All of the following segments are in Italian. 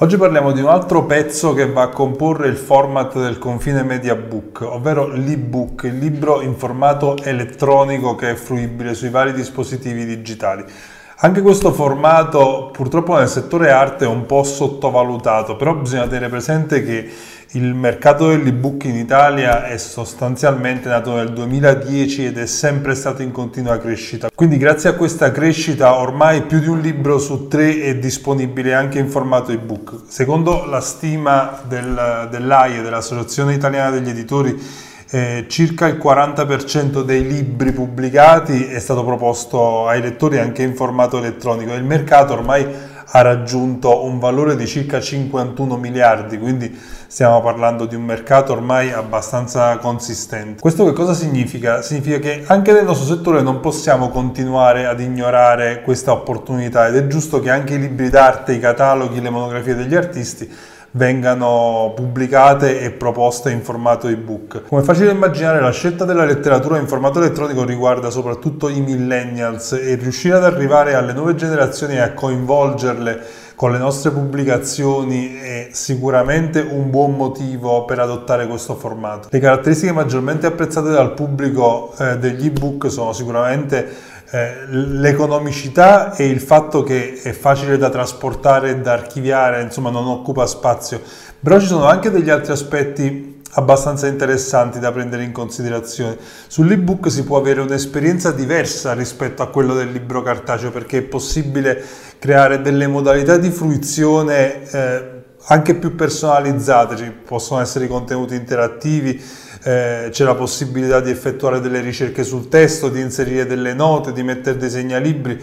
Oggi parliamo di un altro pezzo che va a comporre il format del confine Media Book, ovvero l'ebook, il libro in formato elettronico che è fruibile sui vari dispositivi digitali. Anche questo formato purtroppo nel settore arte è un po' sottovalutato, però bisogna tenere presente che il mercato dell'ebook in Italia è sostanzialmente nato nel 2010 ed è sempre stato in continua crescita. Quindi grazie a questa crescita ormai più di un libro su tre è disponibile anche in formato ebook. Secondo la stima del, dell'AIE, dell'Associazione Italiana degli Editori, eh, circa il 40% dei libri pubblicati è stato proposto ai lettori anche in formato elettronico. Il mercato ormai ha raggiunto un valore di circa 51 miliardi, quindi stiamo parlando di un mercato ormai abbastanza consistente. Questo che cosa significa? Significa che anche nel nostro settore non possiamo continuare ad ignorare questa opportunità ed è giusto che anche i libri d'arte, i cataloghi, le monografie degli artisti vengano pubblicate e proposte in formato ebook. Come è facile immaginare, la scelta della letteratura in formato elettronico riguarda soprattutto i millennials e riuscire ad arrivare alle nuove generazioni e a coinvolgerle con le nostre pubblicazioni è sicuramente un buon motivo per adottare questo formato. Le caratteristiche maggiormente apprezzate dal pubblico eh, degli ebook sono sicuramente eh, l'economicità e il fatto che è facile da trasportare e da archiviare, insomma non occupa spazio, però ci sono anche degli altri aspetti abbastanza interessanti da prendere in considerazione. Sull'ebook si può avere un'esperienza diversa rispetto a quello del libro cartaceo perché è possibile creare delle modalità di fruizione eh, anche più personalizzate, ci possono essere contenuti interattivi, eh, c'è la possibilità di effettuare delle ricerche sul testo, di inserire delle note, di mettere dei segnalibri,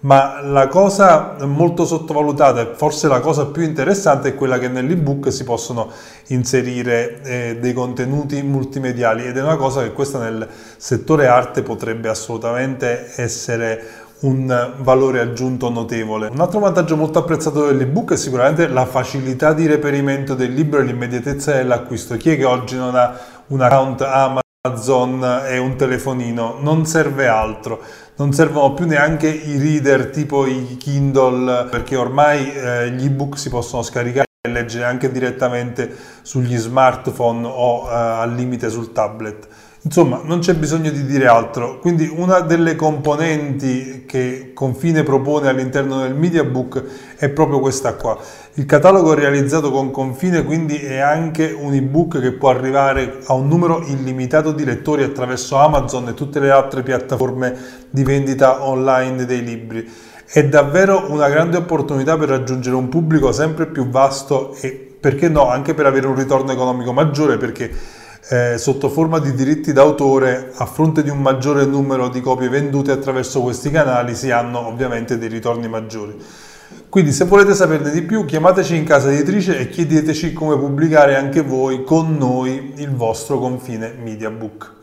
ma la cosa molto sottovalutata e forse la cosa più interessante è quella che nell'ebook si possono inserire eh, dei contenuti multimediali ed è una cosa che questa nel settore arte potrebbe assolutamente essere un valore aggiunto notevole. Un altro vantaggio molto apprezzato dell'ebook è sicuramente la facilità di reperimento del libro e l'immediatezza dell'acquisto. Chi è che oggi non ha un account Amazon e un telefonino? Non serve altro. Non servono più neanche i reader tipo i Kindle perché ormai eh, gli ebook si possono scaricare e leggere anche direttamente sugli smartphone o eh, al limite sul tablet. Insomma, non c'è bisogno di dire altro. Quindi una delle componenti che Confine propone all'interno del Media Book è proprio questa qua. Il catalogo realizzato con Confine quindi è anche un ebook che può arrivare a un numero illimitato di lettori attraverso Amazon e tutte le altre piattaforme di vendita online dei libri. È davvero una grande opportunità per raggiungere un pubblico sempre più vasto e perché no, anche per avere un ritorno economico maggiore perché eh, sotto forma di diritti d'autore a fronte di un maggiore numero di copie vendute attraverso questi canali si hanno ovviamente dei ritorni maggiori. Quindi se volete saperne di più chiamateci in casa editrice e chiedeteci come pubblicare anche voi con noi il vostro confine Media Book.